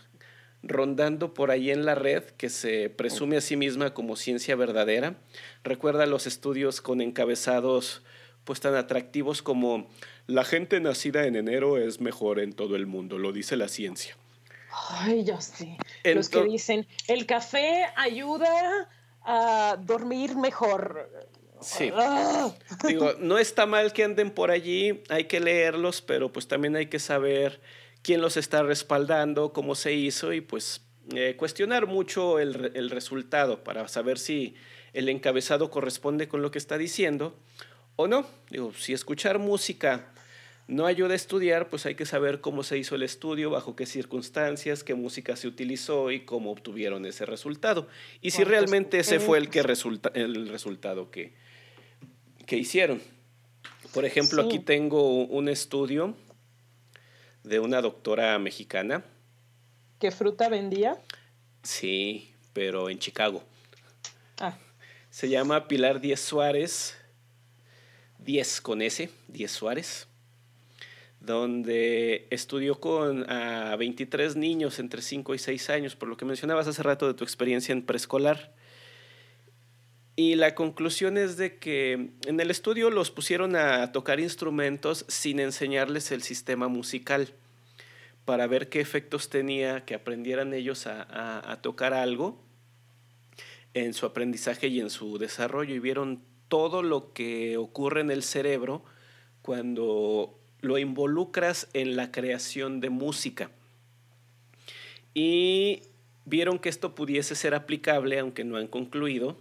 rondando por ahí en la red que se presume a sí misma como ciencia verdadera. Recuerda los estudios con encabezados pues tan atractivos como la gente nacida en enero es mejor en todo el mundo, lo dice la ciencia. Ay, ya sé. los que dicen, el café ayuda a dormir mejor. Sí. Ah. Digo, no está mal que anden por allí, hay que leerlos, pero pues también hay que saber quién los está respaldando, cómo se hizo y pues eh, cuestionar mucho el, el, resultado para saber si el encabezado corresponde con lo que está diciendo o no. Digo, si escuchar música no ayuda a estudiar, pues hay que saber cómo se hizo el estudio, bajo qué circunstancias, qué música se utilizó y cómo obtuvieron ese resultado. Y si realmente ese fue el, que resulta, el resultado que, que hicieron. Por ejemplo, aquí tengo un estudio de una doctora mexicana. ¿Qué fruta vendía? Sí, pero en Chicago. Ah. Se llama Pilar Díez Suárez, 10 con S, Díez Suárez, donde estudió con a 23 niños entre 5 y 6 años, por lo que mencionabas hace rato de tu experiencia en preescolar. Y la conclusión es de que en el estudio los pusieron a tocar instrumentos sin enseñarles el sistema musical para ver qué efectos tenía que aprendieran ellos a, tocar algo en su aprendizaje y en su desarrollo y vieron todo lo que ocurre en el cerebro cuando lo involucras en la creación de música. Y vieron que esto pudiese ser aplicable, aunque no han concluido,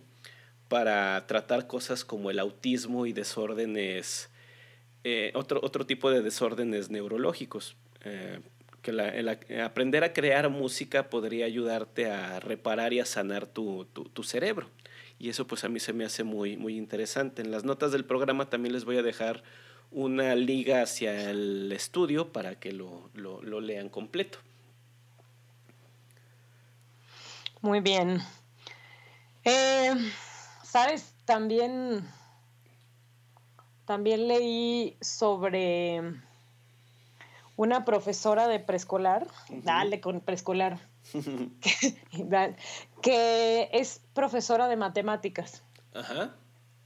para tratar cosas como el autismo y desórdenes, eh, otro, otro tipo de desórdenes neurológicos. Eh, que la, aprender a crear música podría ayudarte a reparar y a sanar tu, tu, cerebro. Y eso pues a mí se me hace muy, muy interesante. En las notas del programa también les voy a dejar una liga hacia el estudio para que lo, lo, lo lean completo. Muy bien. Eh, Sabes, también, también leí sobre una profesora de preescolar, dale con preescolar, que, es profesora de matemáticas. Ajá.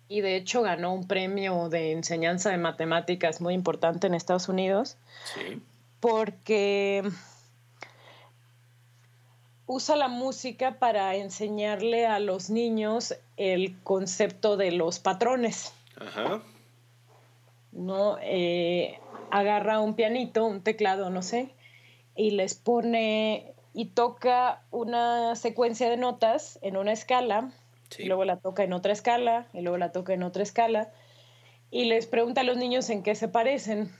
Y de hecho ganó un premio de enseñanza de matemáticas muy importante en Estados Unidos. Sí. Porque usa la música para enseñarle a los niños el concepto de los patrones. Ajá. ¿No? Eh, agarra un pianito, un teclado, no sé, y les pone y toca una secuencia de notas en una escala, y luego la toca en otra escala, y luego la toca en otra escala, y les pregunta a los niños en qué se parecen.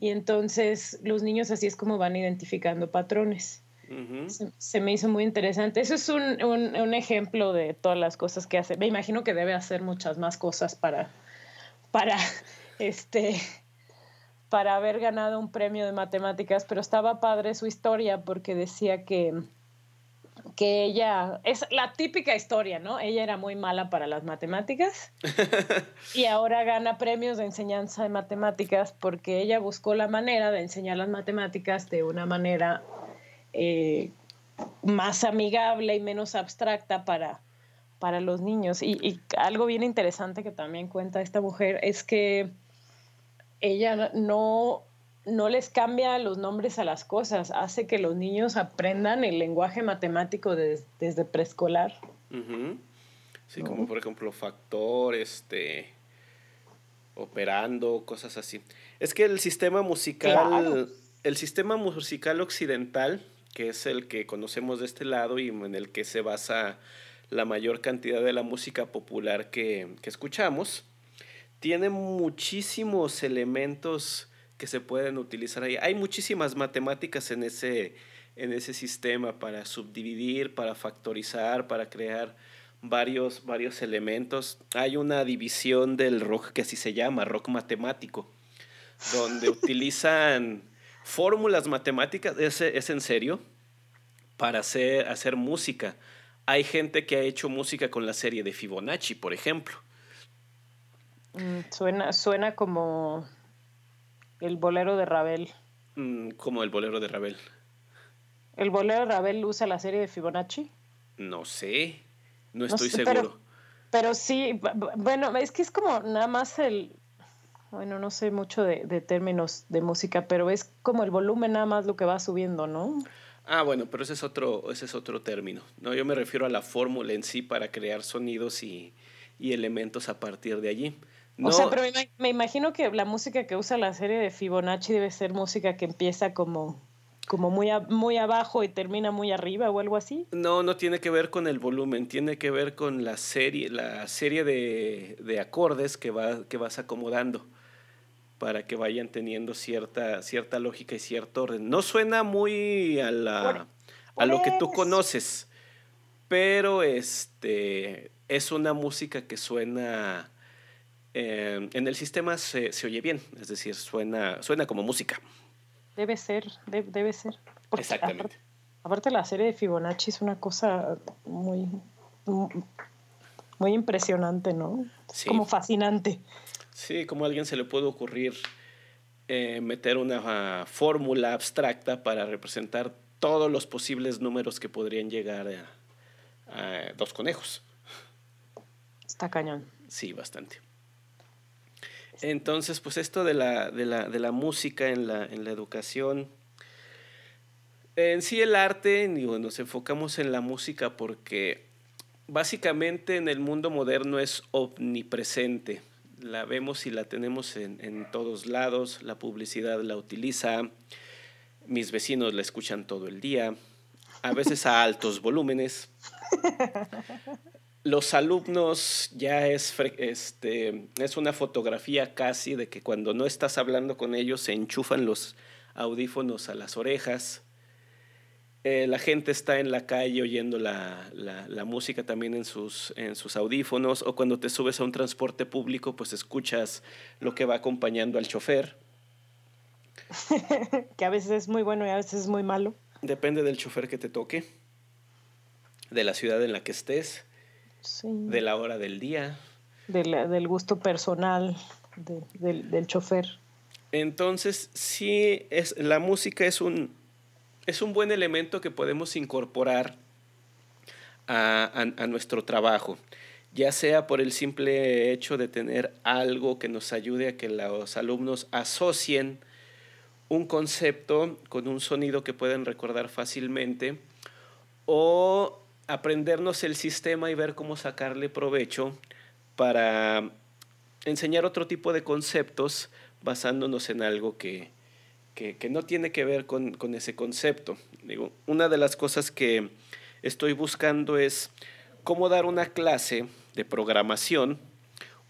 Y entonces los niños así es como van identificando patrones se, me hizo muy interesante. Eso es un, un, ejemplo de todas las cosas que hace. Me imagino que debe hacer muchas más cosas para, para, este, para haber ganado un premio de matemáticas, pero estaba padre su historia porque decía que, que ella, es la típica historia, ¿no? Ella era muy mala para las matemáticas y ahora gana premios de enseñanza de matemáticas porque ella buscó la manera de enseñar las matemáticas de una manera eh, más amigable y menos abstracta para, para los niños. Y, algo bien interesante que también cuenta esta mujer es que ella no, no les cambia los nombres a las cosas, hace que los niños aprendan el lenguaje matemático desde preescolar. Sí, como por ejemplo factor, este, operando, cosas así. Es que el sistema musical, el sistema musical occidental, que es el que conocemos de este lado y en el que se basa la mayor cantidad de la música popular que, que escuchamos, tiene muchísimos elementos que se pueden utilizar ahí. Hay muchísimas matemáticas en ese, en ese sistema para subdividir, para factorizar, para crear varios, varios elementos. Hay una división del rock que así se llama, rock matemático, donde utilizan fórmulas matemáticas, es, es en serio, para hacer, hacer música. Hay gente que ha hecho música con la serie de Fibonacci, por ejemplo. Mm, suena, suena como el bolero de Ravel. Mm, como el bolero de Ravel. ¿El bolero de Ravel usa la serie de Fibonacci? No sé, no estoy seguro. Pero, sí, bueno, es que es como nada más el, bueno, no sé mucho de, de, términos de música, pero es como el volumen nada más lo que va subiendo, ¿no? Ah, bueno, pero ese es otro, ese es otro término. No, yo me refiero a la fórmula en sí para crear sonidos y, y elementos a partir de allí. O sea, pero me, imagino que la música que usa la serie de Fibonacci debe ser música que empieza como, como muy, muy abajo y termina muy arriba o algo así. No, no tiene que ver con el volumen, tiene que ver con la serie, la serie de, acordes que, va, que vas acomodando para que vayan teniendo cierta, cierta lógica y cierto orden. No suena muy a, la, a lo que tú conoces, pero este, es una música que suena eh, en el sistema se, oye bien, es decir, suena, suena como música. Debe ser, debe ser. Exactamente. Aparte, la serie de Fibonacci es una cosa muy, muy impresionante, ¿no? Como fascinante. Sí, como a alguien se le puede ocurrir eh, meter una fórmula abstracta para representar todos los posibles números que podrían llegar a dos conejos. Está cañón. Sí, bastante. Entonces, pues esto de la, de la, música en la, en la educación, en sí el arte, digo, nos enfocamos en la música porque básicamente en el mundo moderno es omnipresente. La vemos y la tenemos en, en todos lados, la publicidad la utiliza, mis vecinos la escuchan todo el día, a veces a altos volúmenes. los alumnos ya es, este, es una fotografía casi de que cuando no estás hablando con ellos se enchufan los audífonos a las orejas. Eh, la gente está en la calle oyendo la, música también en sus, en sus audífonos o cuando te subes a un transporte público pues escuchas lo que va acompañando al chofer. que a veces es muy bueno y a veces es muy malo. Depende del chofer que te toque, de la ciudad en la que estés de la hora del día. del gusto personal del, del, chofer. Entonces, sí, es, la música es un, es un buen elemento que podemos incorporar a, a, nuestro trabajo, ya sea por el simple hecho de tener algo que nos ayude a que los alumnos asocien un concepto con un sonido que pueden recordar fácilmente, o aprendernos el sistema y ver cómo sacarle provecho para enseñar otro tipo de conceptos basándonos en algo que, no tiene que ver con, ese concepto. Digo, una de las cosas que estoy buscando es cómo dar una clase de programación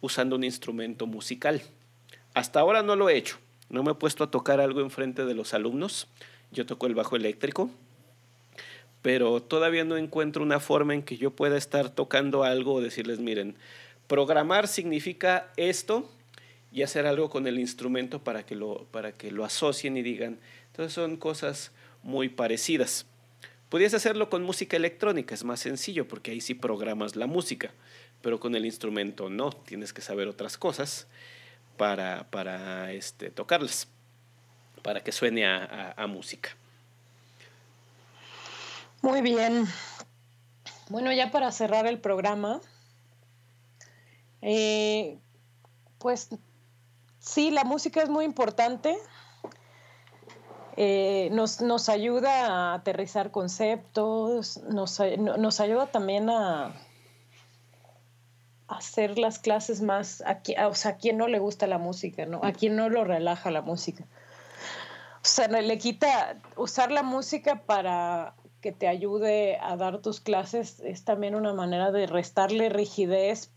usando un instrumento musical. Hasta ahora no lo he hecho. No me he puesto a tocar algo enfrente de los alumnos. Yo toco el bajo eléctrico pero todavía no encuentro una forma en que yo pueda estar tocando algo o decirles, miren, programar significa esto y hacer algo con el instrumento para que lo, para que lo asocien y digan. Entonces son cosas muy parecidas. Podrías hacerlo con música electrónica, es más sencillo porque ahí sí programas la música, pero con el instrumento no, tienes que saber otras cosas para, para este, tocarlas, para que suene a música. Muy bien. Bueno, ya para cerrar el programa, eh, pues sí, la música es muy importante. Eh, nos, nos, ayuda a aterrizar conceptos, nos, nos ayuda también a, hacer las clases más, a, o sea, a quien no le gusta la música, ¿no? A quien no lo relaja la música. O sea, le quita, usar la música para que te ayude a dar tus clases es también una manera de restarle rigidez,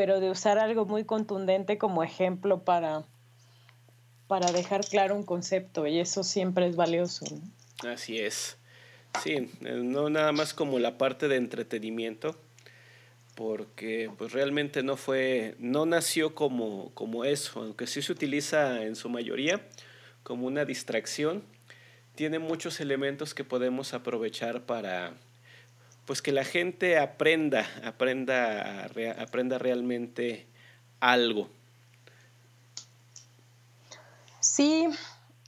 pero de usar algo muy contundente como ejemplo para, para dejar claro un concepto y eso siempre es valioso. Así es. Sí, no nada más como la parte de entretenimiento, porque pues realmente no fue, no nació como, como eso, aunque sí se utiliza en su mayoría como una distracción, tiene muchos elementos que podemos aprovechar para pues que la gente aprenda, aprenda, aprenda realmente algo. Sí,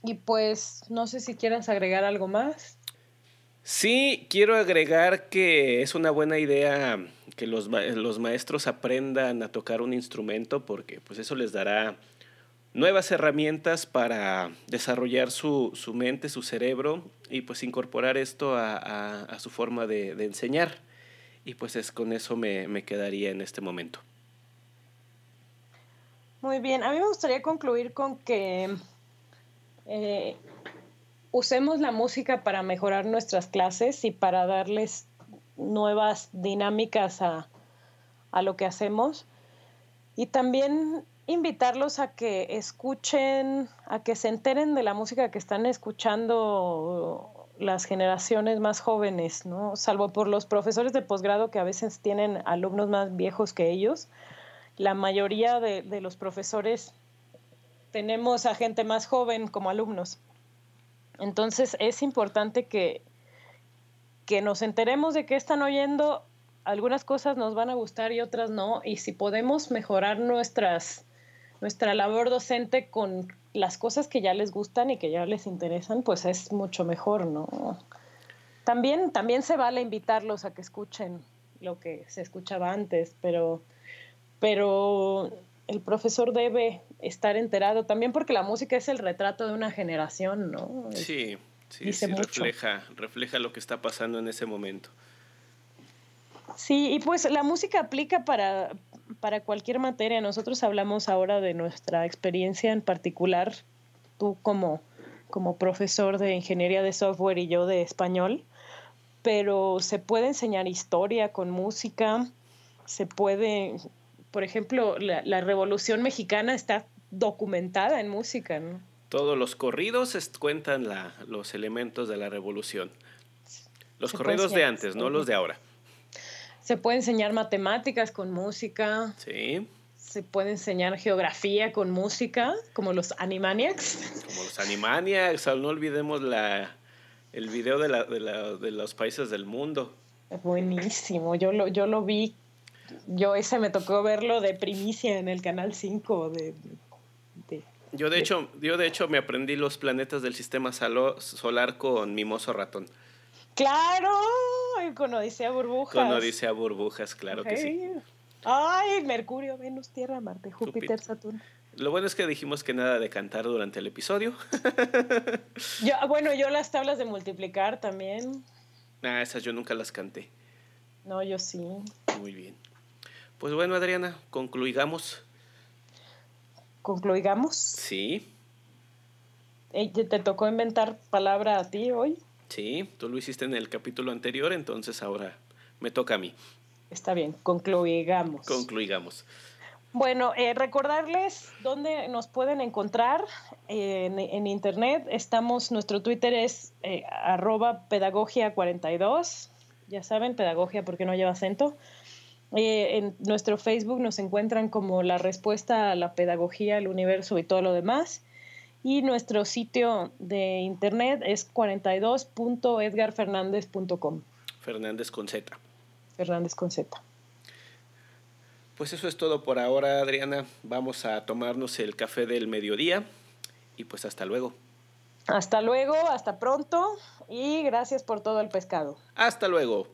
y pues no sé si quieras agregar algo más. Sí, quiero agregar que es una buena idea que los, los maestros aprendan a tocar un instrumento porque pues eso les dará nuevas herramientas para desarrollar su, su mente, su cerebro y pues incorporar esto a, a, su forma de, de, enseñar. Y pues es con eso me, me, quedaría en este momento. Muy bien, a mí me gustaría concluir con que eh, usemos la música para mejorar nuestras clases y para darles nuevas dinámicas a, a lo que hacemos. Y también invitarlos a que escuchen, a que se enteren de la música que están escuchando las generaciones más jóvenes, ¿no? Salvo por los profesores de posgrado que a veces tienen alumnos más viejos que ellos. La mayoría de, de los profesores tenemos a gente más joven como alumnos. Entonces es importante que, que nos enteremos de qué están oyendo. Algunas cosas nos van a gustar y otras no. Y si podemos mejorar nuestras nuestra labor docente con las cosas que ya les gustan y que ya les interesan, pues es mucho mejor, ¿no? También, también se vale invitarlos a que escuchen lo que se escuchaba antes, pero, pero el profesor debe estar enterado también porque la música es el retrato de una generación, ¿no? Sí, sí, sí refleja, refleja lo que está pasando en ese momento. Sí, y pues la música aplica para, para cualquier materia. Nosotros hablamos ahora de nuestra experiencia en particular, tú como, como profesor de ingeniería de software y yo de español, pero se puede enseñar historia con música, se puede, por ejemplo, la, la Revolución Mexicana está documentada en música, ¿no? Todos los corridos cuentan la, los elementos de la revolución. Los corridos de antes, no los de ahora. Se puede enseñar matemáticas con música. Sí. Se puede enseñar geografía con música, como los Animaniacs. Como los Animaniacs, no olvidemos la, el video de, la, de, la, de los países del mundo. Buenísimo, yo lo, yo lo vi, yo ese me tocó verlo de primicia en el Canal 5 de, yo de, hecho, yo de hecho me aprendí los planetas del sistema solar con Mimoso Ratón. Claro, con Odisea Burbujas. Con Odisea Burbujas, claro que sí. Ay, Mercurio, Venus, Tierra, Marte, Júpiter, Saturno. Lo bueno es que dijimos que nada de cantar durante el episodio. yo, bueno, yo las tablas de multiplicar también. Ah, esas yo nunca las canté. No, yo sí. Muy bien. Pues bueno, Adriana, concluigamos. ¿Concluigamos? Sí. ¿Te tocó inventar palabra a ti hoy? Sí, tú lo hiciste en el capítulo anterior, entonces ahora me toca a mí. Está bien, concluigamos. Concluigamos. Bueno, eh, recordarles dónde nos pueden encontrar en, internet. Estamos, nuestro Twitter es eh, arroba pedagogia42. Ya saben, pedagogia porque no lleva acento. Eh, en nuestro Facebook nos encuentran como la respuesta a la pedagogía, el universo y todo lo demás. Y nuestro sitio de internet es 42.edgarfernandez.com. Fernández con Z. Fernández con Z. Pues eso es todo por ahora, Adriana. Vamos a tomarnos el café del mediodía y pues hasta luego. Hasta luego, hasta pronto y gracias por todo el pescado. Hasta luego.